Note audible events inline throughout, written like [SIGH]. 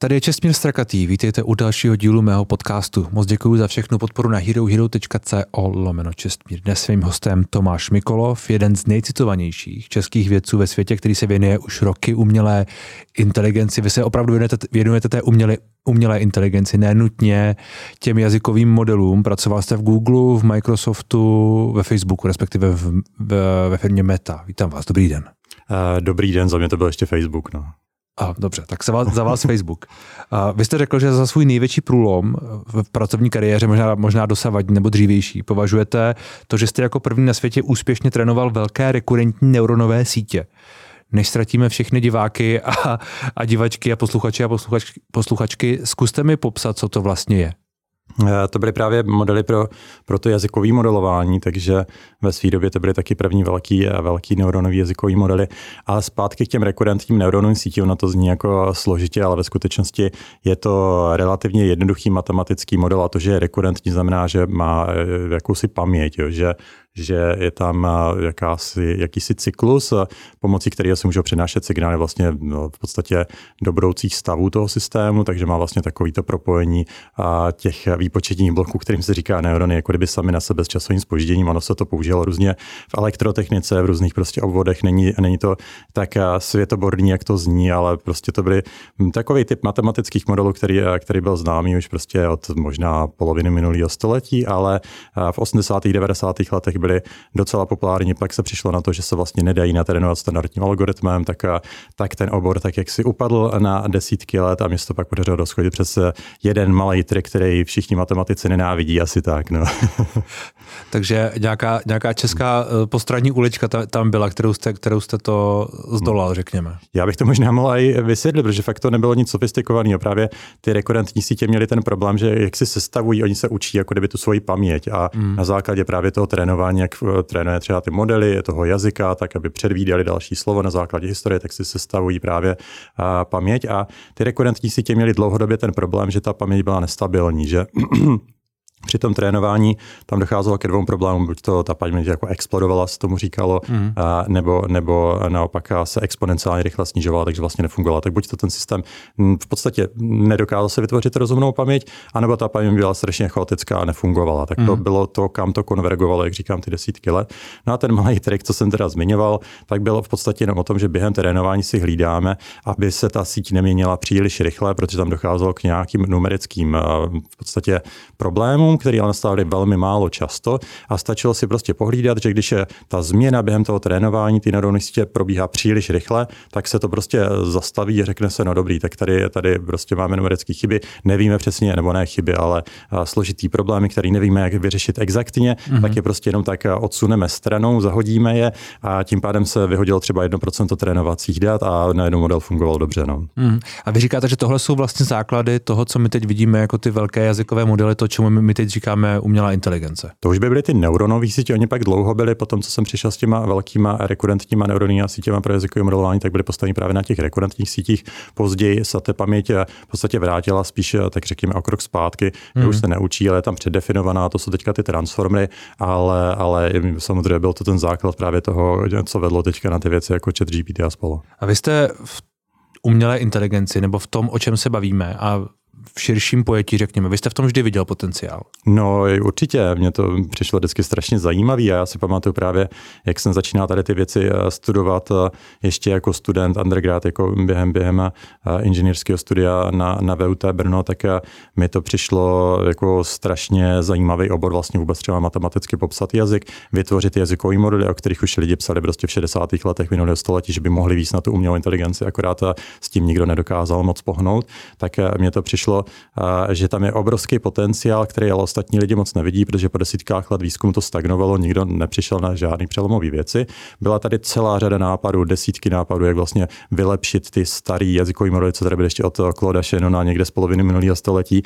Tady je Čestmír Strakatý, vítejte u dalšího dílu mého podcastu. Moc děkuji za všechnu podporu na herohero.co lomeno Čestmír. Dnes svým hostem Tomáš Mikolov, jeden z nejcitovanějších českých vědců ve světě, který se věnuje už roky umělé inteligenci. Vy se opravdu věnujete, věnujete té umělé, umělé inteligenci, nenutně těm jazykovým modelům. Pracoval jste v Google, v Microsoftu, ve Facebooku, respektive v, v, ve firmě Meta. Vítám vás, dobrý den. Uh, dobrý den, za mě to byl ještě Facebook. No. A, dobře, tak za vás, za vás Facebook. A vy jste řekl, že za svůj největší průlom v pracovní kariéře, možná, možná dosavadní nebo dřívější, považujete to, že jste jako první na světě úspěšně trénoval velké rekurentní neuronové sítě. Než ztratíme všechny diváky a, a divačky a posluchači a posluchačky, posluchačky, zkuste mi popsat, co to vlastně je. Eh, to byly právě modely pro, pro to jazykové modelování, takže ve své době to byly taky první velký, eh, velký neuronový jazykový modely. A zpátky k těm rekurentním neuronovým sítím, ono to zní jako složitě, ale ve skutečnosti je to relativně jednoduchý matematický model a to, že je rekurentní, znamená, že má eh, jakousi paměť, jo, že že je tam jakási, jakýsi cyklus, pomocí kterého se můžou přenášet signály vlastně no, v podstatě do budoucích stavů toho systému, takže má vlastně takovýto propojení těch výpočetních bloků, kterým se říká neurony, jako kdyby sami na sebe s časovým spožděním. Ono se to používalo různě v elektrotechnice, v různých prostě obvodech. Není, není to tak světoborný, jak to zní, ale prostě to byly takový typ matematických modelů, který, který byl známý už prostě od možná poloviny minulého století, ale v 80. 90. letech byl byly docela populární, pak se přišlo na to, že se vlastně nedají natrénovat standardním algoritmem, tak, tak ten obor tak jak si upadl na desítky let a mě se to pak podařilo doschodit přes jeden malý trik, který všichni matematici nenávidí, asi tak. No. [LAUGHS] Takže nějaká, nějaká česká eh, postranní ulička tam byla, kterou jste, kterou jste to zdolal, řekněme. Já bych to možná mohl i vysvětlit, protože fakt to nebylo nic sofistikovaného. Právě ty rekurentní sítě měly ten problém, že jak si sestavují, oni se učí jako kdyby tu svoji paměť a mm. na základě právě toho trénování jak eh, trénuje třeba ty modely toho jazyka, tak aby předvídali další slovo na základě historie, tak si sestavují právě paměť. A ty rekurentní sítě měly dlouhodobě ten problém, že ta paměť byla nestabilní, že při tom trénování tam docházelo ke dvou problémům, buď to ta paměť jako explodovala, se tomu říkalo, mm. a, nebo, nebo naopak se exponenciálně rychle snižovala, takže vlastně nefungovala. Tak buď to ten systém v podstatě nedokázal se vytvořit rozumnou paměť, anebo ta paměť byla strašně chaotická a nefungovala. Tak to mm. bylo to, kam to konvergovalo, jak říkám, ty desítky let. No a ten malý trik, co jsem teda zmiňoval, tak bylo v podstatě jenom o tom, že během trénování si hlídáme, aby se ta síť neměnila příliš rychle, protože tam docházelo k nějakým numerickým v podstatě problémům problémům, které ale nastávaly velmi málo často a stačilo si prostě pohlídat, že když je ta změna během toho trénování ty neuronové sítě probíhá příliš rychle, tak se to prostě zastaví a řekne se, no dobrý, tak tady, tady prostě máme numerické chyby, nevíme přesně, nebo ne chyby, ale složitý problémy, které nevíme, jak vyřešit exaktně, mm-hmm. tak je prostě jenom tak odsuneme stranou, zahodíme je a tím pádem se vyhodilo třeba 1% trénovacích dat a najednou model fungoval dobře. No. Mm. A vy říkáte, že tohle jsou vlastně základy toho, co my teď vidíme jako ty velké jazykové modely, to, čemu my teď říkáme umělá inteligence. To už by byly ty neuronové sítě, oni pak dlouho byli, potom co jsem přišel s těma velkýma rekurentníma neuronníma sítěma pro jazykové modelování, tak byly postaveny právě na těch rekurentních sítích. Později se ta paměť v podstatě vrátila spíš, tak řekněme, o krok zpátky, mm. už se neučí, ale je tam předdefinovaná, to jsou teďka ty transformy, ale, ale samozřejmě byl to ten základ právě toho, co vedlo teďka na ty věci jako chat GPT a spolu. A vy jste v umělé inteligenci nebo v tom, o čem se bavíme a v širším pojetí, řekněme. Vy jste v tom vždy viděl potenciál. No určitě, mně to přišlo vždycky strašně zajímavé a já si pamatuju právě, jak jsem začínal tady ty věci eh, studovat eh, ještě jako student undergrad, jako během, během eh, inženýrského studia na, na VUT Brno, tak mi to přišlo jako strašně zajímavý obor vlastně vůbec třeba matematicky popsat jazyk, vytvořit jazykový modely, o kterých už lidi psali prostě v 60. letech minulého století, že by mohli víc na tu umělou inteligenci, akorát s tím nikdo nedokázal moc pohnout, tak mě to přišlo že tam je obrovský potenciál, který ale ostatní lidi moc nevidí, protože po desítkách let výzkumu to stagnovalo, nikdo nepřišel na žádný přelomové věci. Byla tady celá řada nápadů, desítky nápadů, jak vlastně vylepšit ty starý jazykový modely, co tady byly ještě od Claude Shannona někde z poloviny minulého století,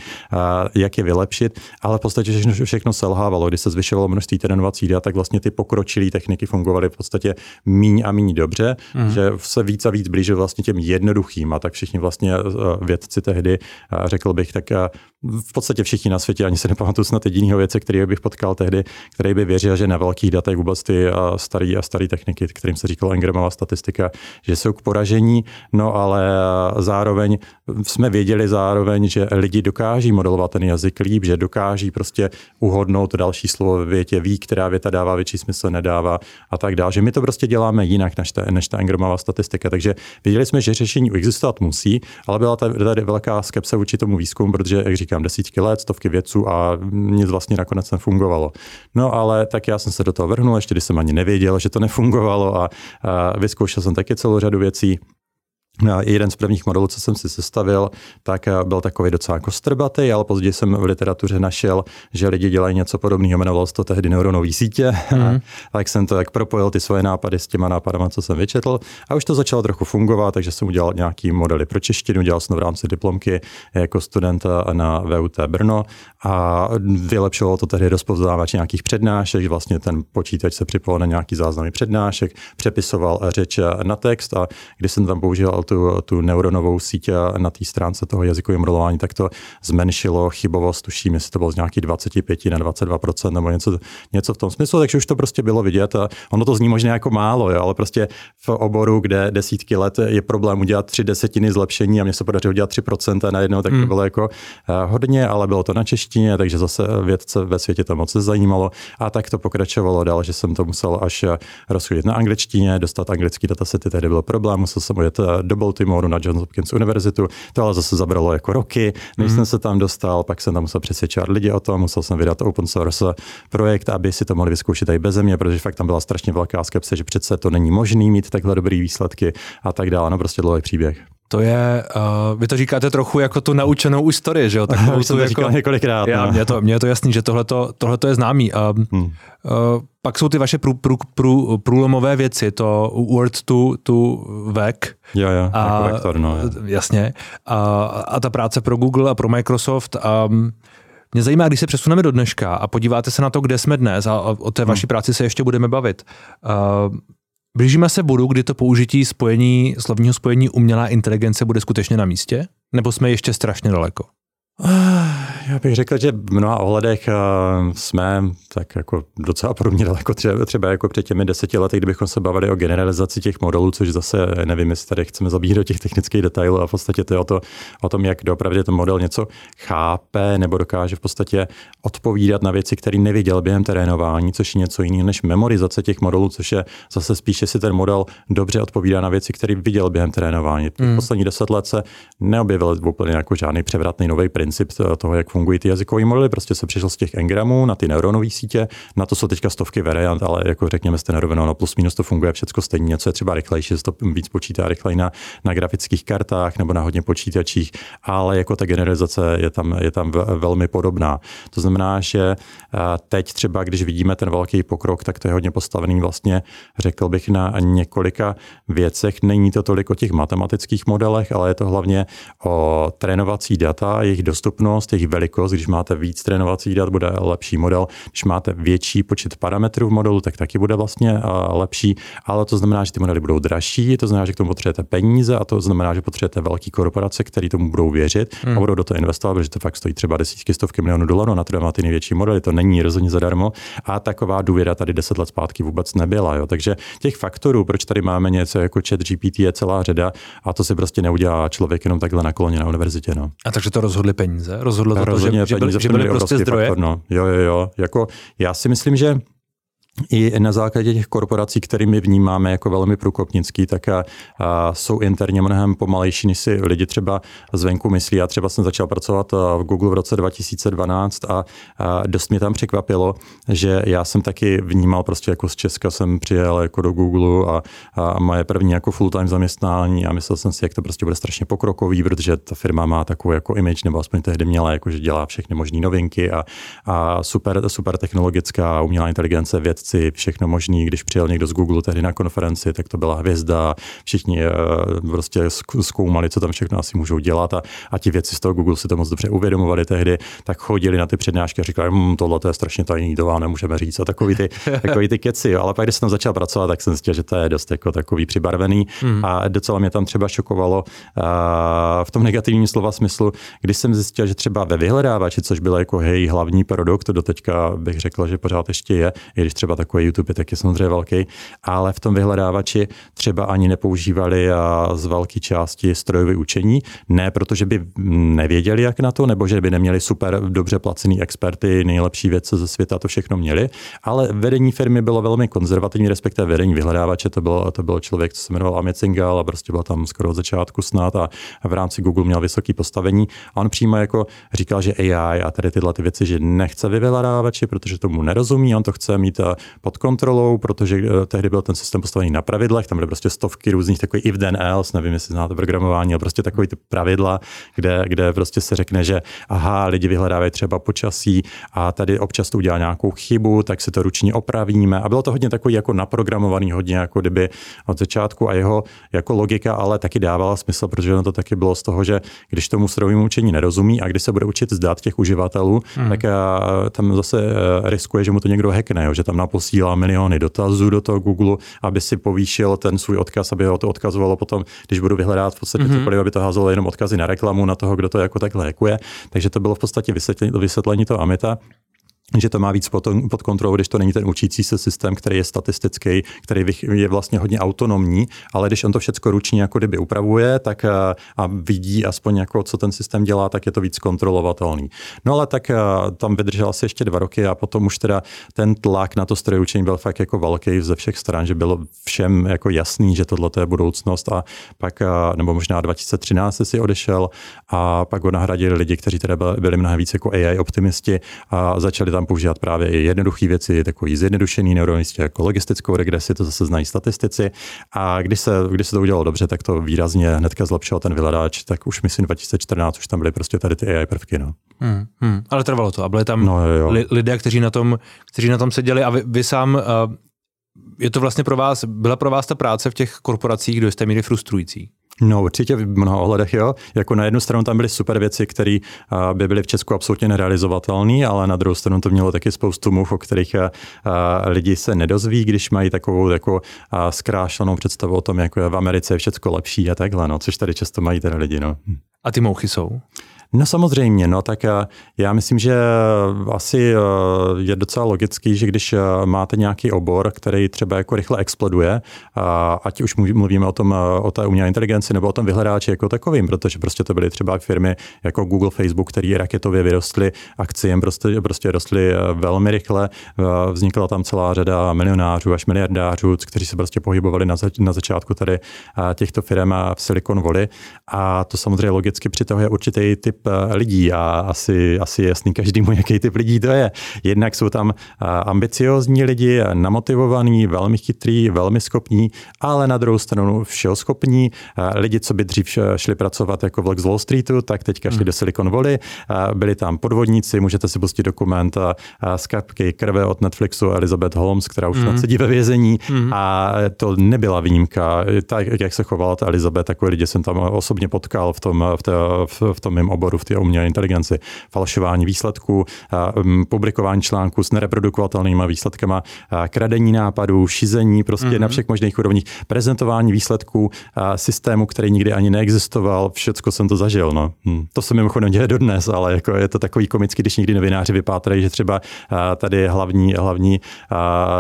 jak je vylepšit, ale v podstatě všechno, všechno selhávalo. Když se zvyšovalo množství trénovacích dat, tak vlastně ty pokročilé techniky fungovaly v podstatě míň a míň dobře, mm. že se víc a víc blížil vlastně těm jednoduchým a tak všichni vlastně vědci tehdy řekl bych, tak v podstatě všichni na světě, ani se nepamatuju snad jedinýho věce, který bych potkal tehdy, který by věřil, že na velkých datech vůbec ty staré a staré techniky, kterým se říkalo engramová statistika, že jsou k poražení, no ale zároveň jsme věděli zároveň, že lidi dokáží modelovat ten jazyk líp, že dokáží prostě uhodnout další slovo ve větě, ví, která věta dává větší smysl, nedává a tak dále. Že my to prostě děláme jinak než ta, než ta engramová statistika. Takže věděli jsme, že řešení existovat musí, ale byla tady velká skepse vůči tomu výzkumu, protože, jak říkám, desítky let, stovky vědců a nic vlastně nakonec nefungovalo. No ale tak já jsem se do toho vrhnul, ještě když jsem ani nevěděl, že to nefungovalo a, a vyzkoušel jsem taky celou řadu věcí. Jeden z prvních modelů, co jsem si sestavil, tak eh, byl takový docela jako strbatý, ale později jsem v literatuře našel, že lidi dělají něco podobného, jmenovalo se to tehdy neuronové sítě. Mm. [LAUGHS] A tak jsem to jak propojil ty svoje nápady s těma nápadama, co jsem vyčetl. A už to začalo trochu fungovat, takže jsem udělal nějaký modely pro češtinu, dělal jsem v rámci diplomky jako studenta na VUT Brno a vylepšovalo to tehdy rozpoznávač nějakých přednášek, vlastně ten počítač se připojil na nějaký záznamy přednášek, přepisoval řeč na text a když jsem tam použil tu, tu neuronovou síť na té stránce toho jazykového modelování, tak to zmenšilo chybovost, tuším, jestli to bylo z nějaký 25 na 22% nebo něco, něco v tom smyslu, takže už to prostě bylo vidět. A ono to zní možná jako málo, jo, ale prostě v oboru, kde desítky let je problém udělat tři desetiny zlepšení a mně se podařilo udělat 3% a najednou, tak to hmm. bylo jako eh, hodně, ale bylo to na češtině, takže zase vědce ve světě to moc zajímalo a tak to pokračovalo dál, že jsem to musel až rozchodit na angličtině, dostat anglický datasety, tehdy byl problém, musel jsem ujet eh, do Baltimoru na Johns Hopkins univerzitu. To ale zase zabralo jako roky, než mm. jsem se tam dostal, pak jsem tam musel přesvědčovat lidi o tom, musel jsem vydat open source projekt, aby si to mohli vyzkoušet i bez mě, protože fakt tam byla strašně velká skepse, že přece to není možný mít takhle dobrý výsledky a tak dále. No prostě dlouhý příběh. To je, uh, vy to říkáte trochu jako tu naučenou historii, že jo? Tak Už jsem to jako, říkal několikrát. Já, no. mě, to, mě je to jasný, že tohle to je známý. Uh, hmm. uh, pak jsou ty vaše prů, prů, prů, průlomové věci, to Word to, to VEC. Jo, jo, a, jako vektor, no. Jo. Jasně. A, a ta práce pro Google a pro Microsoft. Um, mě zajímá, když se přesuneme do dneška a podíváte se na to, kde jsme dnes a o té hmm. vaší práci se ještě budeme bavit. Uh, Blížíme se bodu, kdy to použití spojení, slovního spojení umělá inteligence bude skutečně na místě? Nebo jsme ještě strašně daleko? Já bych řekl, že v mnoha ohledech eh, jsme tak jako docela podobně daleko třeba, třeba jako před těmi deseti lety, kdybychom se bavili o generalizaci těch modelů, což zase nevím, jestli tady chceme zabíhat do těch technických detailů a v podstatě to je o, to, o tom, jak doopravdy ten model něco chápe nebo dokáže v podstatě odpovídat na věci, které neviděl během terénování, což je něco jiného než memorizace těch modelů, což je zase spíše si ten model dobře odpovídá na věci, které viděl během terénování. Hmm. Poslední deset let se neobjevil úplně jako žádný převratný nový princip toho, jak fungují ty jazykové modely, prostě se přišel z těch engramů na ty neuronové sítě, na to jsou teďka stovky variant, ale jako řekněme jste naroveno, no plus minus to funguje všechno stejně, něco je třeba rychlejší, to víc počítá rychleji na, na grafických kartách nebo na hodně počítačích, ale jako ta generalizace je tam, je tam velmi podobná. To znamená, že teď třeba, když vidíme ten velký pokrok, tak to je hodně postavený vlastně, řekl bych, na několika věcech. Není to tolik o těch matematických modelech, ale je to hlavně o trénovací data, jejich dostupnost, jejich velikost. Když máte víc trénovacích dat, bude lepší model. Když máte větší počet parametrů v modelu, tak taky bude vlastně lepší, ale to znamená, že ty modely budou dražší, to znamená, že k tomu potřebujete peníze a to znamená, že potřebujete velké korporace, které tomu budou věřit hmm. a budou do toho investovat, protože to fakt stojí třeba desítky, stovky milionů dolarů na to, ty největší modely. To není rozhodně zadarmo a taková důvěra tady deset let zpátky vůbec nebyla. Jo. Takže těch faktorů, proč tady máme něco jako chat GPT, je celá řada a to si prostě neudělá člověk jenom takhle na koloně na univerzitě. No. A takže to rozhodli peníze? Rozhodlo to, to že, že, byly, že byly prostě zdroje? Faktor, no. Jo, jo, jo. Jako, já si myslím, že i na základě těch korporací, kterými vnímáme jako velmi průkopnický, tak a, a jsou interně mnohem pomalejší, než si lidi třeba zvenku myslí. Já třeba jsem začal pracovat v Google v roce 2012 a, a dost mě tam překvapilo, že já jsem taky vnímal prostě jako z Česka jsem přijel jako do Google a, a moje první jako full-time zaměstnání a myslel jsem si, jak to prostě bude strašně pokrokový, protože ta firma má takovou jako image, nebo aspoň tehdy měla, jako že dělá všechny možné novinky a, a super, super technologická umělá inteligence, věc vědci, všechno možný. Když přijel někdo z Google tehdy na konferenci, tak to byla hvězda, všichni prostě zkoumali, co tam všechno asi můžou dělat a, a ti věci z toho Google si to moc dobře uvědomovali tehdy, tak chodili na ty přednášky a říkali, hm, tohle to je strašně tajný, to vám nemůžeme říct a takový ty, [LAUGHS] takový ty keci. Jo. Ale pak, když jsem tam začal pracovat, tak jsem zjistil, že to je dost jako takový přibarvený mm. a docela mě tam třeba šokovalo a v tom negativním slova smyslu, když jsem zjistil, že třeba ve vyhledávači, což bylo jako hej, hlavní produkt, do teďka bych řekl, že pořád ještě je, i když třeba takový YouTube je taky samozřejmě velký, ale v tom vyhledávači třeba ani nepoužívali a z velké části strojové učení, ne protože by nevěděli, jak na to, nebo že by neměli super dobře placený experty, nejlepší věci ze světa, to všechno měli, ale vedení firmy bylo velmi konzervativní, respektive vedení vyhledávače, to bylo, to byl člověk, co se jmenoval Amit Singal a prostě byl tam skoro od začátku snad a v rámci Google měl vysoké postavení. A on přímo jako říkal, že AI a tady tyhle ty věci, že nechce vyhledávači, protože tomu nerozumí, on to chce mít pod kontrolou, protože eh, tehdy byl ten systém postavený na pravidlech, tam byly prostě stovky různých takových if then else, nevím, jestli znáte programování, ale prostě takový ty pravidla, kde, kde prostě se řekne, že aha, lidi vyhledávají třeba počasí a tady občas to udělá nějakou chybu, tak si to ručně opravíme. A bylo to hodně takový jako naprogramovaný, hodně jako kdyby od začátku a jeho jako logika ale taky dávala smysl, protože ono to taky bylo z toho, že když tomu strojovému učení nerozumí a když se bude učit zdát těch uživatelů, hmm. tak tam zase eh, riskuje, že mu to někdo hackne, jo, že tam naposílá miliony dotazů do toho Google, aby si povýšil ten svůj odkaz, aby ho to odkazovalo potom, když budu vyhledat v podstatě hmm. cokoliv, aby to házelo jenom odkazy na reklamu, na toho, kdo to jako takhle hackuje. Takže to bylo v podstatě vysvětlení, vysvětlení toho Amita že to má víc pod, kontrolou, když to není ten učící se systém, který je statistický, který je vlastně hodně autonomní, ale když on to všechno ručně jako kdyby upravuje, tak eh, a vidí aspoň jako, co ten systém dělá, tak je to víc kontrolovatelný. No ale tak eh, tam vydržel asi ještě dva roky a potom už teda ten tlak na to strojoučení byl fakt jako velký ze všech stran, že bylo všem jako jasný, že tohle je budoucnost a pak, eh, nebo možná 2013 si odešel a pak ho nahradili lidi, kteří teda byli mnohem víc jako AI optimisti a začali tam tam používat právě i jednoduché věci, takový zjednodušený neuronistě jako logistickou regresi, to zase znají statistici. A když se, když se to udělalo dobře, tak to výrazně hnedka zlepšil ten vyhledáč, tak už myslím 2014 už tam byly prostě tady ty AI prvky. No. Hmm, hmm, ale trvalo to a byli tam no, jo. lidé, kteří na tom, kteří na tom seděli a vy, vy sám uh, je to vlastně pro vás, byla pro vás ta práce v těch korporacích do jisté míry frustrující? No určitě v mnoha ohledech jo. Jako na jednu stranu tam byly super věci, které by byly v Česku absolutně nerealizovatelné, ale na druhou stranu to mělo taky spoustu mluv, o kterých lidi se nedozví, když mají takovou jako zkrášlenou představu o tom, jako je v Americe je všechno lepší a takhle, no, což tady často mají teda lidi. No. A ty mouchy jsou? No samozřejmě, no tak eh, já myslím, že asi eh, je docela logický, že když eh, máte nějaký obor, který třeba jako rychle exploduje, ať už mluvíme o tom, o té umělé inteligenci nebo o tom vyhledáči jako takovým, protože prostě to byly třeba firmy jako Google, Facebook, které raketově vyrostly, akciem prostě, prostě rostly velmi rychle, vznikla tam celá řada milionářů až miliardářů, kteří se prostě pohybovali na, zač- na začátku tady těchto firm v Silicon Valley. A to samozřejmě logicky přitahuje určitý typ Eh, lidí a asi, asi je jasný každému, [LAUGHS] jaký typ lidí to je. Jednak jsou tam eh, ambiciozní lidi, namotivovaní, velmi chytrý, velmi schopní, ale na druhou stranu všeho schopní. Eh, lidi, co by dřív šli pracovat jako vlog z Wall Streetu, tak teďka šli hmm. do Silicon Valley. Byli tam podvodníci, můžete si pustit dokument z kapky krve od Netflixu Elizabeth Holmes, která už hmm. sedí ve vězení hmm. a to nebyla výjimka. Tak, jak se chovala ta Elizabeth, takové lidi jsem tam osobně potkal v tom, v, té, v, v tom mém oboru oboru v té umělé inteligenci, falšování výsledků, publikování článků s nereprodukovatelnými výsledkama, kradení nápadů, šizení prostě mm-hmm. na všech možných úrovních, prezentování výsledků systému, který nikdy ani neexistoval, všecko jsem to zažil. No. Hm. To se mimochodem děje dodnes, ale jako je to takový komický, když někdy novináři vypátrají, že třeba tady hlavní, hlavní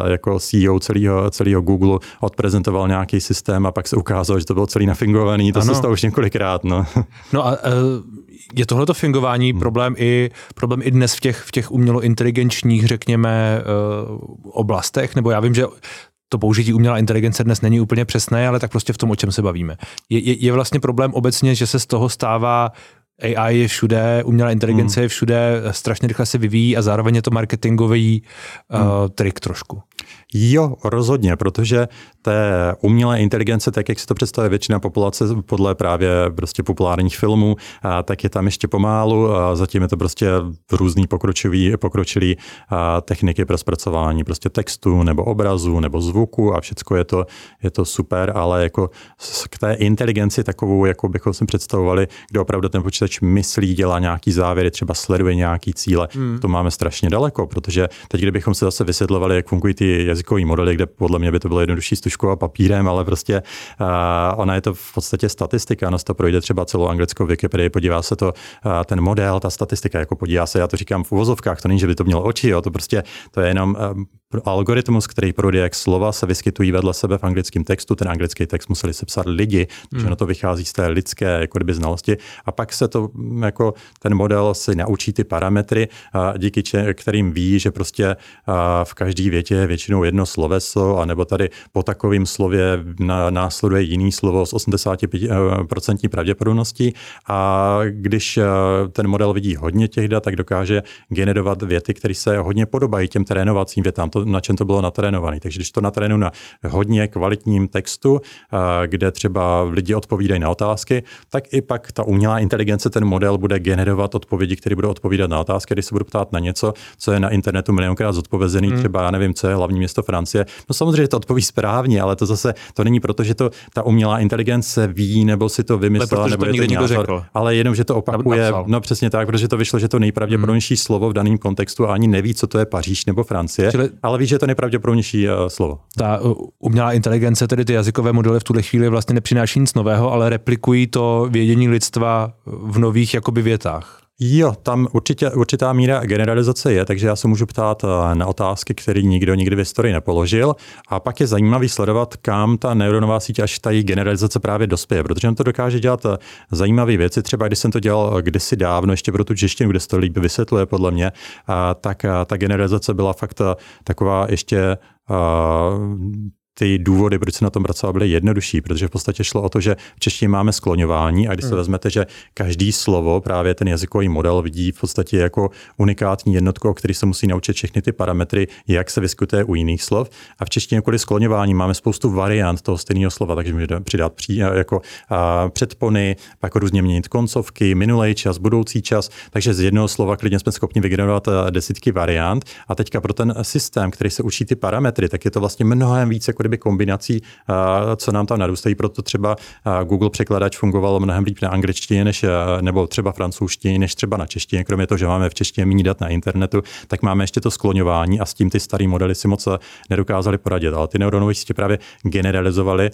jako CEO celého, celého Google odprezentoval nějaký systém a pak se ukázalo, že to bylo celý nafingovaný. To ano. se stalo už několikrát. No, no a uh, je tohleto fingování hmm. problém, i, problém i dnes v těch, v těch umělointeligenčních, řekněme, uh, oblastech? Nebo já vím, že to použití umělá inteligence dnes není úplně přesné, ale tak prostě v tom, o čem se bavíme. Je, je, je vlastně problém obecně, že se z toho stává AI je všude, umělá inteligence hmm. je všude, strašně rychle se vyvíjí a zároveň je to marketingový uh, hmm. trik trošku. Jo, rozhodně, protože té umělé inteligence, tak jak si to představuje většina populace podle právě prostě populárních filmů, tak je tam ještě pomálu, a zatím je to prostě různý pokročilý, pokročilý techniky pro zpracování prostě textu nebo obrazu nebo zvuku a všechno je to, je to super, ale jako k té inteligenci takovou, jako bychom si představovali, kde opravdu ten počítač myslí, dělá nějaký závěry, třeba sleduje nějaký cíle, hmm. to máme strašně daleko, protože teď, kdybychom se zase vysvětlovali, jak fungují ty jazykový modely, kde podle mě by to bylo jednodušší s tuškou a papírem, ale prostě uh, ona je to v podstatě statistika, ona to projde třeba celou anglickou Wikipedii, podívá se to, uh, ten model, ta statistika, jako podívá se, já to říkám v uvozovkách, to není, že by to mělo oči, jo, to prostě, to je jenom uh, algoritmus, který projde, jak slova se vyskytují vedle sebe v anglickém textu, ten anglický text museli sepsat lidi, takže hmm. na to vychází z té lidské jako kdyby znalosti. A pak se to jako ten model si naučí ty parametry, díky kterým ví, že prostě v každé větě je většinou jedno sloveso, anebo tady po takovém slově následuje jiný slovo s 85% pravděpodobností. A když ten model vidí hodně těch dat, tak dokáže generovat věty, které se hodně podobají těm trénovacím větám, to, na čem to bylo natrénované. Takže když to natrénu na hodně kvalitním textu, kde třeba lidi odpovídají na otázky, tak i pak ta umělá inteligence, ten model bude generovat odpovědi, které budou odpovídat na otázky, když se budu ptát na něco, co je na internetu milionkrát zodpovězený, hmm. třeba já nevím, co je hlavní město Francie. No samozřejmě to odpoví správně, ale to zase to není proto, že to ta umělá inteligence ví nebo si to vymyslela, nebo to je to názor, řekl. ale jenom, že to opakuje. Napsal. No přesně tak, protože to vyšlo, že to nejpravděpodobnější hmm. slovo v daném kontextu a ani neví, co to je Paříž nebo Francie, Čili ale ví, že je to nejpravděpodobnější uh, slovo. Ta uh, umělá inteligence, tedy ty jazykové modely v tuhle chvíli vlastně nepřináší nic nového, ale replikují to vědění lidstva v nových jakoby větách. Jo, tam určitě, určitá míra generalizace je, takže já se můžu ptát eh, na otázky, které nikdo nikdy v historii nepoložil. A pak je zajímavý sledovat, kam ta neuronová síť až ta generalizace právě dospěje, protože on to dokáže dělat eh, zajímavé věci. Třeba když jsem to dělal eh, kdysi dávno, ještě pro tu češtinu, kde se to líp vysvětluje podle mě, tak ta generalizace byla fakt taková ještě ty důvody, proč se na tom pracovat, byly jednodušší, protože v podstatě šlo o to, že v češtině máme skloňování a když se hmm. vezmete, že každý slovo, právě ten jazykový model vidí v podstatě jako unikátní jednotku, o který se musí naučit všechny ty parametry, jak se vyskytuje u jiných slov. A v češtině kvůli skloňování máme spoustu variant toho stejného slova, takže můžeme přidat při, jako a, předpony, pak různě měnit koncovky, minulý čas, budoucí čas, takže z jednoho slova klidně jsme schopni vygenerovat desítky variant. A teďka pro ten systém, který se učí ty parametry, tak je to vlastně mnohem více jako kdyby kombinací, co nám tam narůstají. Proto třeba Google překladač fungoval mnohem líp na angličtině než, nebo třeba francouzštině než třeba na češtině. Kromě toho, že máme v češtině méně dat na internetu, tak máme ještě to skloňování a s tím ty staré modely si moc nedokázali poradit. Ale ty neuronové sítě právě generalizovali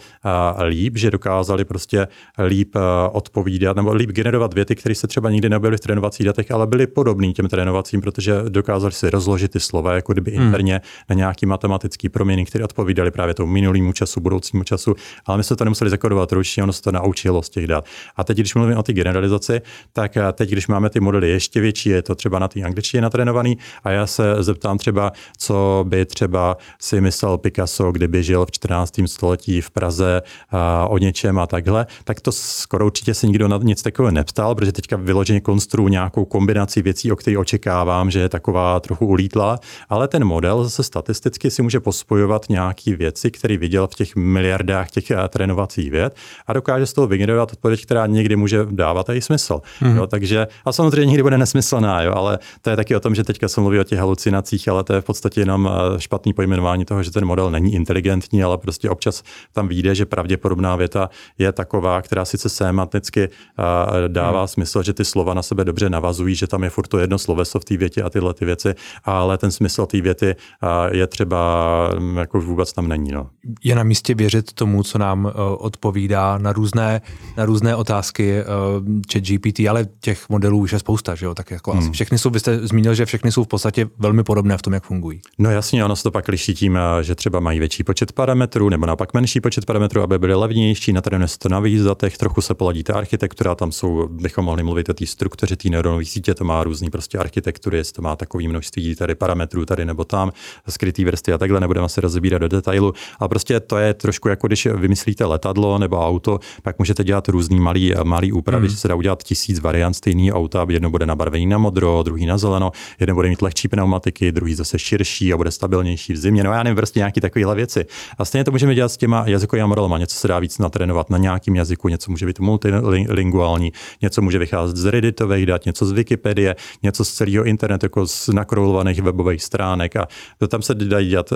líp, že dokázali prostě líp odpovídat nebo líp generovat věty, které se třeba nikdy nebyly v trénovacích datech, ale byly podobné těm trénovacím, protože dokázali si rozložit ty slova jako kdyby hmm. interně na nějaký matematický proměny, které odpovídaly právě tomu minulému času, budoucímu času, ale my jsme to nemuseli zakodovat ručně, ono se to naučilo z těch dat. A teď, když mluvím o té generalizaci, tak eh, teď, když máme ty modely ještě větší, je to třeba na té angličtině natrénovaný a já se zeptám třeba, co by třeba si myslel Picasso, kdyby žil v 14. století v Praze a o něčem a takhle, tak to skoro určitě se nikdo na nic takového neptal, protože teďka vyloženě konstruuji nějakou kombinaci věcí, o kterých očekávám, že je taková trochu ulítla, ale ten model zase statisticky si může pospojovat nějaké věci, který viděl v těch miliardách těch eh, trénovacích věd a dokáže z toho vygenerovat odpověď, která někdy může dávat i smysl. Mm. Jo, takže, a samozřejmě někdy bude nesmyslná, jo, ale to je taky o tom, že teďka se mluví o těch halucinacích, ale to je v podstatě jenom eh, špatný pojmenování toho, že ten model není inteligentní, ale prostě občas tam vyjde, že pravděpodobná věta je taková, která sice semanticky eh, dává mm. smysl, že ty slova na sebe dobře navazují, že tam je furt to jedno sloveso v té větě a tyhle ty věci, ale ten smysl té věty je třeba mm, jako vůbec tam není. No je na místě věřit tomu, co nám uh, odpovídá na různé, na různé otázky uh, chat GPT, ale těch modelů už je spousta, že jo? Tak jako hmm. asi všechny jsou, byste zmínil, že všechny jsou v podstatě velmi podobné v tom, jak fungují. No jasně, ono se to pak liší tím, eh, že třeba mají větší počet parametrů, nebo naopak menší počet parametrů, aby byly levnější, natrénuje se to na datech, trochu se poladí ta architektura, tam jsou, bychom mohli mluvit o té struktuře té neuronové sítě, to má různý prostě architektury, jestli to má takový množství tady parametrů tady nebo tam, skrytý vrstvy a takhle, nebudeme se rozebírat do detailu, Ale prostě to je trošku jako když vymyslíte letadlo nebo auto, pak můžete dělat různý malý, malý úpravy, hmm. že se dá udělat tisíc variant stejný auta, jedno bude nabarvený na modro, druhý na zeleno, jeden bude mít lehčí pneumatiky, druhý zase širší a bude stabilnější v zimě. No já nevím, prostě nějaké takovéhle věci. A stejně to můžeme dělat s těma jazykovými modelama. Něco se dá víc natrénovat na nějakým jazyku, něco může být multilinguální, něco může vycházet z Redditových dat, něco z Wikipedie, něco z celého internetu, jako z nakrolovaných webových stránek a to tam se dají dělat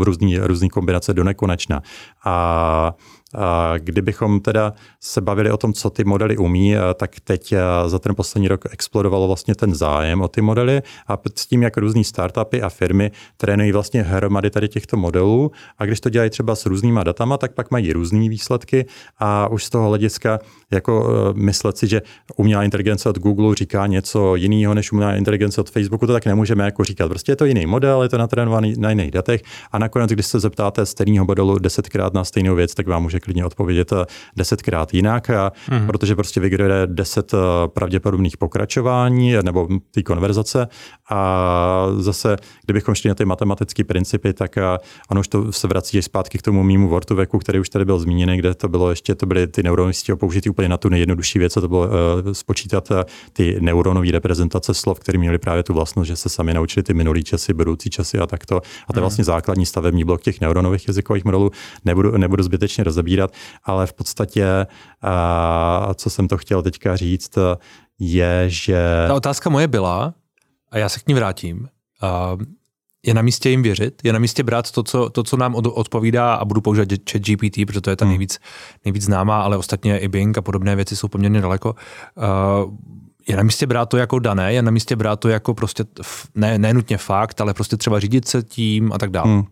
různý, různý kombinace do nekonečna. A a kdybychom teda se bavili o tom, co ty modely umí, tak teď za ten poslední rok explodovalo vlastně ten zájem o ty modely a s tím, jak různý startupy a firmy trénují vlastně hromady tady těchto modelů a když to dělají třeba s různýma datama, tak pak mají různé výsledky a už z toho hlediska jako e, myslet si, že umělá inteligence od Google říká něco jiného než umělá inteligence od Facebooku, to tak nemůžeme jako říkat. Prostě je to jiný model, je to natrénovaný na jiných datech a nakonec, když se zeptáte stejného modelu desetkrát na stejnou věc, tak vám může klidně odpovědět eh, desetkrát jinak, a mm. protože prostě vygeneruje deset eh, pravděpodobných pokračování nebo té konverzace a zase, kdybychom šli na ty matematické principy, tak eh, ono už to se vrací zpátky k tomu mýmu Wortoveku, který už tady byl zmíněný, kde to bylo ještě, to byly ty neurony použitý úplně na tu nejjednodušší věc, a to bylo uh, spočítat ty neuronové reprezentace slov, které měly právě tu vlastnost, že se sami naučili ty minulý časy, budoucí časy a takto. A to je mhm. vlastně základní stavební blok těch neuronových jazykových modelů. Nebudu, nebudu zbytečně rozebírat, ale v podstatě, co jsem to chtěl teďka říct, je, že... Ta otázka moje byla, a já se k ní vrátím, je na místě jim věřit, je na místě brát to, co, to, co nám odpovídá a budu používat chat GPT, protože to je ta hmm. nejvíc, nejvíc známá, ale ostatně i Bing a podobné věci jsou poměrně daleko. je na místě brát to jako dané, je na místě brát to jako prostě, ne, ne nutně fakt, ale prostě třeba řídit se tím a tak dále. Hmm.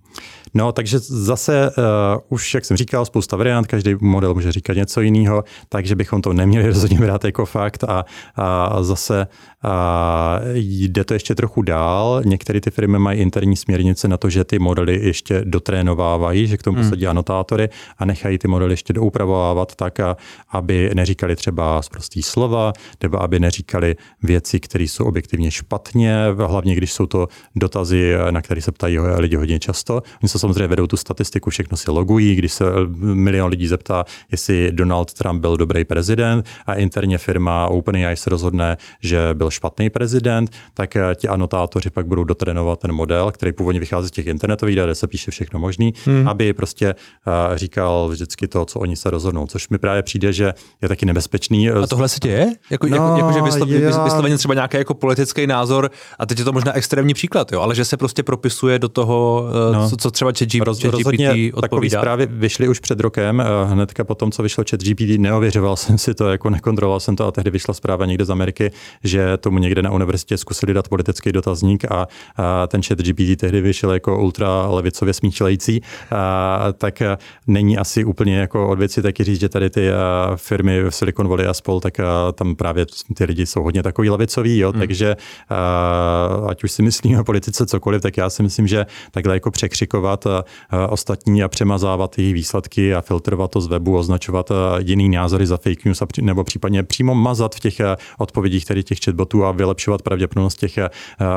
No, takže zase uh, už, jak jsem říkal, spousta variant, každý model může říkat něco jiného, takže bychom to neměli [LAUGHS] rozhodně brát jako fakt a, a zase a jde to ještě trochu dál. Některé ty firmy mají interní směrnice na to, že ty modely ještě dotrénovávají, že k tomu hmm. anotátory a nechají ty modely ještě doupravovávat tak, a, aby neříkali třeba zprostý slova, nebo aby neříkali věci, které jsou objektivně špatně, hlavně když jsou to dotazy, na které se ptají lidi hodně často. Oni se samozřejmě vedou tu statistiku, všechno si logují, když se milion lidí zeptá, jestli Donald Trump byl dobrý prezident a interně firma OpenAI se rozhodne, že byl špatný prezident, tak eh, ti anotátoři pak budou dotrénovat ten model, který původně vychází z těch internetových dat, kde se píše všechno možný, hmm. aby prostě uh, říkal vždycky to, co oni se rozhodnou, což mi právě přijde, že je taky nebezpečný. A tohle se děje? Jako, no, jako, jako že vyslo, já... vysloveně třeba nějaký jako politický názor, a teď je to možná extrémní příklad, jo, ale že se prostě propisuje do toho, no. co, co třeba chat, Roz, chat GPT odpovídá. zprávy vyšly už před rokem, hnedka po tom, co vyšlo chat GPT, neověřoval [LAUGHS] jsem si to, jako nekontroloval jsem to, a tehdy vyšla zpráva někde z Ameriky, že tomu někde na univerzitě zkusili dát politický dotazník a, a ten chat GPT tehdy vyšel jako ultra levicově smíčelející, a, tak a není asi úplně jako od věci taky říct, že tady ty a, firmy v Silicon Valley a spol, tak a, tam právě ty lidi jsou hodně takový levicoví, jo, hmm. takže a, ať už si myslíme o politice cokoliv, tak já si myslím, že takhle jako překřikovat a, a ostatní a přemazávat jejich výsledky a filtrovat to z webu, označovat jiný názory za fake news a, nebo případně přímo mazat v těch odpovědích tady těch chatbotů a vylepšovat pravděpodobnost těch eh,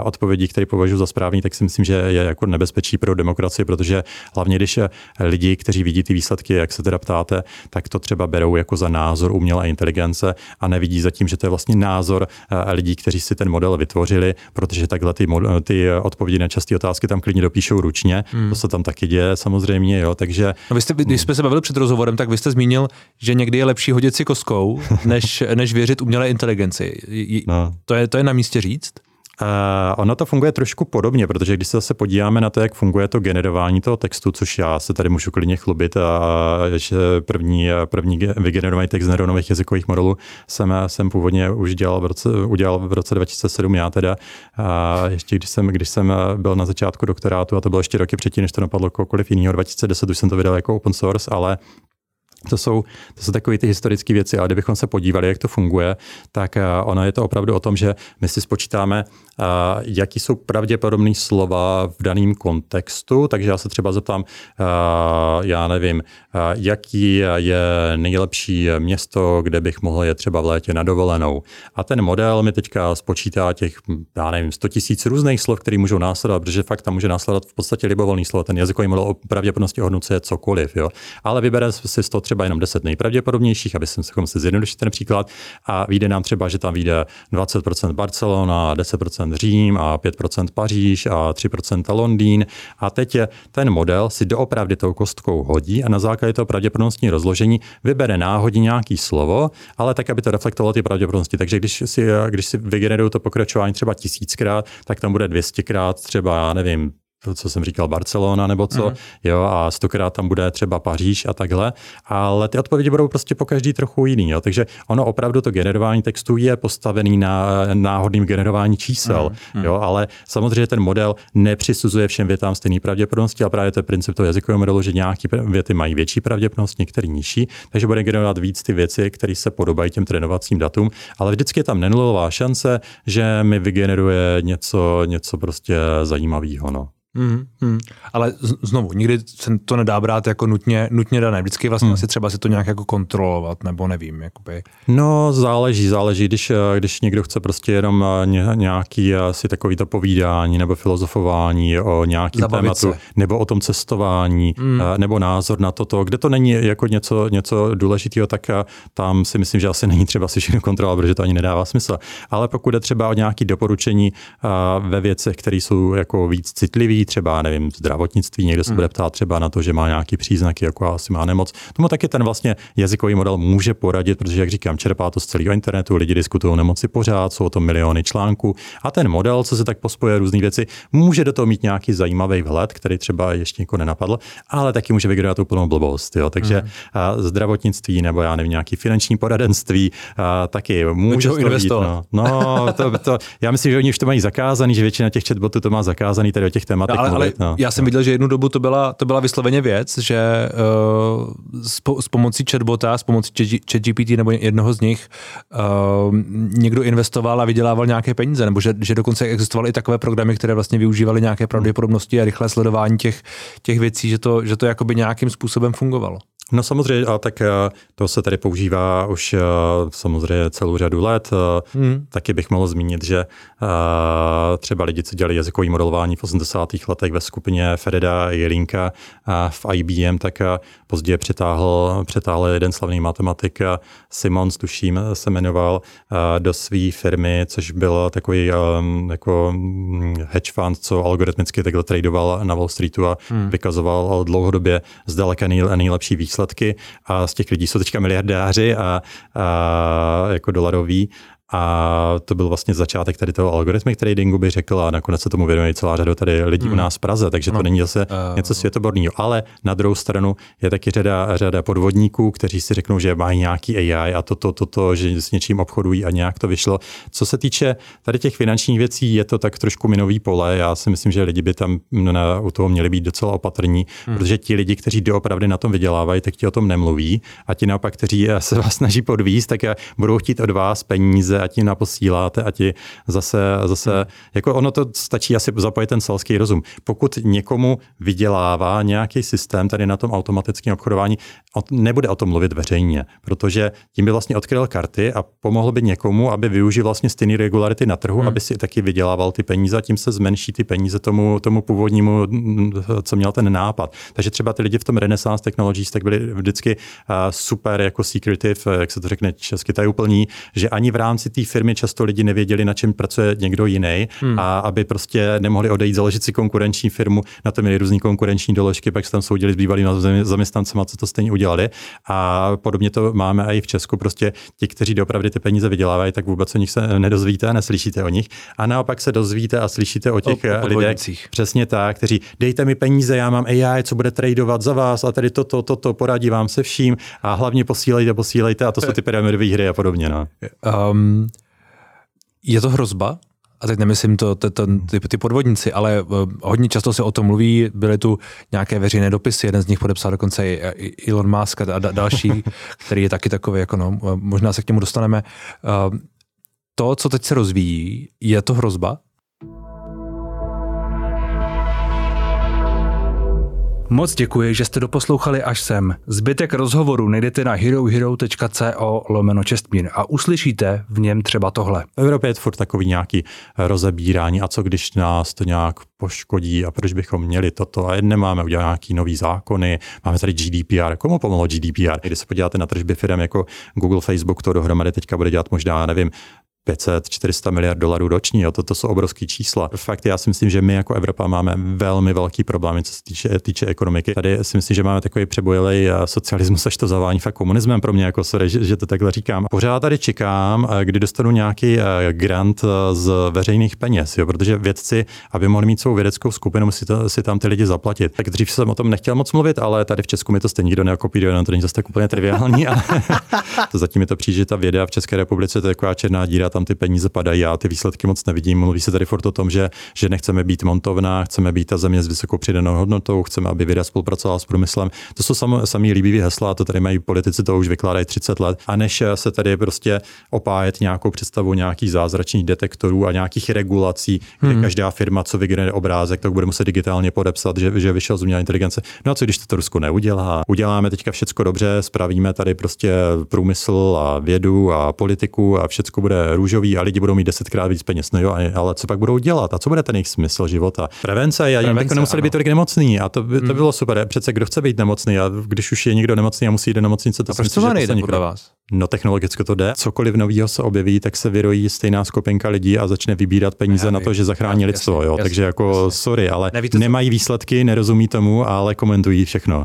odpovědí, které považuji za správný, tak si myslím, že je jako nebezpečí pro demokracii, protože hlavně když eh, lidi, kteří vidí ty výsledky, jak se teda ptáte, tak to třeba berou jako za názor umělé inteligence a nevidí zatím, že to je vlastně názor eh, lidí, kteří si ten model vytvořili, protože takhle ty, ty odpovědi na časté otázky tam klidně dopíšou ručně. Hmm. To se tam taky děje samozřejmě, jo, takže... No vy jste, když jsme se bavili před rozhovorem, tak vy jste zmínil, že někdy je lepší hodit si koskou, [LAUGHS] než, než věřit umělé inteligenci. No. To je, to je na místě říct? Uh, ono to funguje trošku podobně, protože když se zase podíváme na to, jak funguje to generování toho textu, což já se tady můžu klidně chlubit, a že první, první vygenerovaný text neuronových jazykových modelů jsem, jsem původně už dělal v roce, udělal v roce 2007 já teda, a ještě když jsem, když jsem byl na začátku doktorátu, a to bylo ještě roky předtím, než to napadlo kohokoliv jiného, 2010 už jsem to vydal jako open source, ale to jsou, to jsou takové ty historické věci, a kdybychom se podívali, jak to funguje, tak ono je to opravdu o tom, že my si spočítáme, jaký jsou pravděpodobné slova v daném kontextu, takže já se třeba zeptám, já nevím, jaký je nejlepší město, kde bych mohl jet třeba v létě na dovolenou. A ten model mi teďka spočítá těch, já nevím, 100 tisíc různých slov, které můžou následovat, protože fakt tam může následovat v podstatě libovolný slovo. Ten jazykový model pravděpodobnosti ohodnocuje cokoliv, jo. Ale vybere si 100 třeba jenom 10 nejpravděpodobnějších, aby jsme si zjednodušit ten příklad a vyjde nám třeba, že tam vyjde 20% Barcelona, 10% Řím a 5% Paříž a 3% Londýn. A teď je ten model si doopravdy tou kostkou hodí a na základě toho pravděpodobnostní rozložení vybere náhodně nějaký slovo, ale tak, aby to reflektovalo ty pravděpodobnosti. Takže když si, když si vygenerují to pokračování třeba tisíckrát, tak tam bude 200krát třeba, já nevím, to, co jsem říkal, Barcelona nebo co, mm. jo, a stokrát tam bude třeba Paříž a takhle, ale ty odpovědi budou prostě po každý trochu jiný, jo, takže ono opravdu to generování textu je postavený na náhodným generování čísel, mm. jo, ale samozřejmě ten model nepřisuzuje všem větám stejný pravděpodobnosti, a právě to je princip toho jazykového modelu, že nějaké věty mají větší pravděpodobnost, některé nižší, takže bude generovat víc ty věci, které se podobají těm trénovacím datům, ale vždycky je tam nenulová šance, že mi vygeneruje něco, něco prostě zajímavého. No. Mm, mm. Ale z, znovu, nikdy se to nedá brát jako nutně, nutně dané. Vždycky vlastně mm. asi třeba si to nějak jako kontrolovat, nebo nevím. Jakoby. No, záleží, záleží. Když, eh, když někdo chce prostě jenom eh, nějaký asi takový to povídání nebo filozofování o nějakém tématu, se. nebo o tom cestování, mm. nebo názor na toto, kde to není jako něco, něco důležitého, tak tam si myslím, že asi není třeba si všechno kontrolovat, protože to ani nedává smysl. Ale pokud je třeba o nějaké doporučení ve věcech, které jsou jako víc citlivé, třeba, nevím, zdravotnictví, někdo se hmm. bude ptát třeba na to, že má nějaký příznaky, jako asi má nemoc. Tomu taky ten vlastně jazykový model může poradit, protože, jak říkám, čerpá to z celého internetu, lidi diskutují o nemoci pořád, jsou o tom miliony článků a ten model, co se tak pospoje různé věci, může do toho mít nějaký zajímavý vhled, který třeba ještě někoho nenapadl, ale taky může vygenerovat úplnou blbost. Jo. Takže hmm. zdravotnictví nebo já nevím, nějaký finanční poradenství a, taky může to být, no. no to, to, já myslím, že oni už to mají zakázaný, že většina těch chatbotů to má zakázaný tady o těch tématech ale, ale no, já jsem no. viděl, že jednu dobu to byla, to byla vysloveně věc, že uh, s, po, s pomocí chatbota, s pomocí ChatGPT nebo jednoho z nich uh, někdo investoval a vydělával nějaké peníze, nebo že, že dokonce existovaly i takové programy, které vlastně využívaly nějaké pravděpodobnosti a rychlé sledování těch, těch věcí, že to, že to jakoby nějakým způsobem fungovalo. No samozřejmě, a tak eh, to se tady používá už eh, samozřejmě celou řadu let. Eh, hmm. Taky bych mohl zmínit, že třeba lidi, co dělali jazykové modelování v 80. letech ve skupině Fereda Jelinka v IBM, tak později přetáhl, přetáhl jeden slavný matematik, Simons, tuším, se jmenoval, do své firmy, což byl takový jako mm, hedge fund, co algoritmicky takhle tradoval na Wall Streetu a hmm. vykazoval dlouhodobě zdaleka nejlepší výsledky výsledky a z těch lidí jsou teďka miliardáři a, a jako dolaroví a to byl vlastně začátek tady toho algoritmic tradingu, by řekl, a nakonec se tomu věnuje celá řada tady lidí hmm. u nás v Praze, takže to no. není zase uh, něco světoborného. Ale na druhou stranu je taky řada, řada podvodníků, kteří si řeknou, že mají nějaký AI a toto, toto, to, že s něčím obchodují a nějak to vyšlo. Co se týče tady těch finančních věcí, je to tak trošku minový pole. Já si myslím, že lidi by tam na, u toho měli být docela opatrní, hmm. protože ti lidi, kteří doopravdy na tom vydělávají, tak ti o tom nemluví. A ti naopak, kteří se vás snaží podvíst, tak budou chtít od vás peníze a ti naposíláte a ti zase, zase hmm. jako ono to stačí asi zapojit ten selský rozum. Pokud někomu vydělává nějaký systém tady na tom automatickém obchodování, nebude o tom mluvit veřejně, protože tím by vlastně odkryl karty a pomohl by někomu, aby využil vlastně stejné regularity na trhu, hmm. aby si taky vydělával ty peníze a tím se zmenší ty peníze tomu, tomu původnímu, co měl ten nápad. Takže třeba ty lidi v tom Renaissance Technologies tak byli vždycky super jako secretive, jak se to řekne česky, tajuplní, že ani v rámci té firmy často lidi nevěděli, na čem pracuje někdo jiný hmm. a aby prostě nemohli odejít založit si konkurenční firmu, na to měli různé konkurenční doložky, pak se tam soudili s bývalými zaměstnancemi, co to stejně udělali. A podobně to máme i v Česku. Prostě ti, kteří doopravdy ty peníze vydělávají, tak vůbec o nich se nedozvíte a neslyšíte o nich. A naopak se dozvíte a slyšíte o těch o, o lidech. Přesně tak, kteří dejte mi peníze, já mám AI, co bude tradovat za vás a tady toto, toto, to, poradí vám se vším a hlavně posílejte, posílejte a to jsou ty pyramidové hry a podobně. No. Um, je to hrozba? a teď nemyslím to, to, to ty, ty podvodníci, ale uh, hodně často se o tom mluví, byly tu nějaké veřejné dopisy, jeden z nich podepsal dokonce i Elon Musk a da, další, [LAUGHS] který je taky takový, jako no, možná se k němu dostaneme. Uh, to, co teď se rozvíjí, je to hrozba? Moc děkuji, že jste doposlouchali až sem. Zbytek rozhovoru najdete na herohero.co lomeno čestmír a uslyšíte v něm třeba tohle. V Evropě je furt takový nějaký rozebírání a co když nás to nějak poškodí a proč bychom měli toto a nemáme udělat nějaký nový zákony, máme tady GDPR, komu pomohlo GDPR? Když se podíváte na tržby firm jako Google, Facebook, to dohromady teďka bude dělat možná, nevím, 500-400 miliard dolarů ročně. Jo. Toto jsou obrovské čísla. Fakt, já si myslím, že my jako Evropa máme velmi velký problémy, co se týče, týče ekonomiky. Tady si myslím, že máme takový přebojelej socialismus, až to zavání fakt komunismem pro mě, jako sorry, že, že to takhle říkám. Pořád tady čekám, eh, kdy dostanu nějaký eh, grant eh, z veřejných peněz, jo, protože vědci, aby mohli mít svou vědeckou skupinu, musí to, si tam ty lidi zaplatit. Tak dřív jsem o tom nechtěl moc mluvit, ale tady v Česku mi to stejně nikdo neokopíruje, no to není zase tak úplně triviální. Ale [LAUGHS] to zatím mi to přijde, že ta věda v České republice to je taková černá díra, tam ty peníze padají, já ty výsledky moc nevidím. Mluví se tady furt o tom, že, že nechceme být montovna, chceme být ta země s vysokou přidanou hodnotou, chceme, aby věda spolupracovala s průmyslem. To jsou sam, samý líbivý hesla, to tady mají politici, to už vykládají 30 let. A než se tady prostě opájet nějakou představu nějakých zázračných detektorů a nějakých regulací, kde hmm. každá firma, co vygeneruje obrázek, tak bude muset digitálně podepsat, že, že vyšel z umělé inteligence. No a co když to, to Rusko neudělá? Uděláme teďka všechno dobře, spravíme tady prostě průmysl a vědu a politiku a všechno bude růžový a lidi budou mít desetkrát víc peněz. No jo, ale co pak budou dělat? A co bude ten jejich smysl života? Prevence, já jim jako nemuseli být tolik nemocný a to, by, to hmm. bylo super. Přece kdo chce být nemocný a když už je někdo nemocný a musí jít do nemocnice, to a proč to nejde podle vás? No technologicky to jde. Cokoliv nového se objeví, tak se vyrojí stejná skupinka lidí a začne vybírat peníze na to, že zachrání já, lidstvo. Jo? Jasný, Takže jako jasný. sorry, ale Nevíte, nemají výsledky, nerozumí tomu, ale komentují všechno.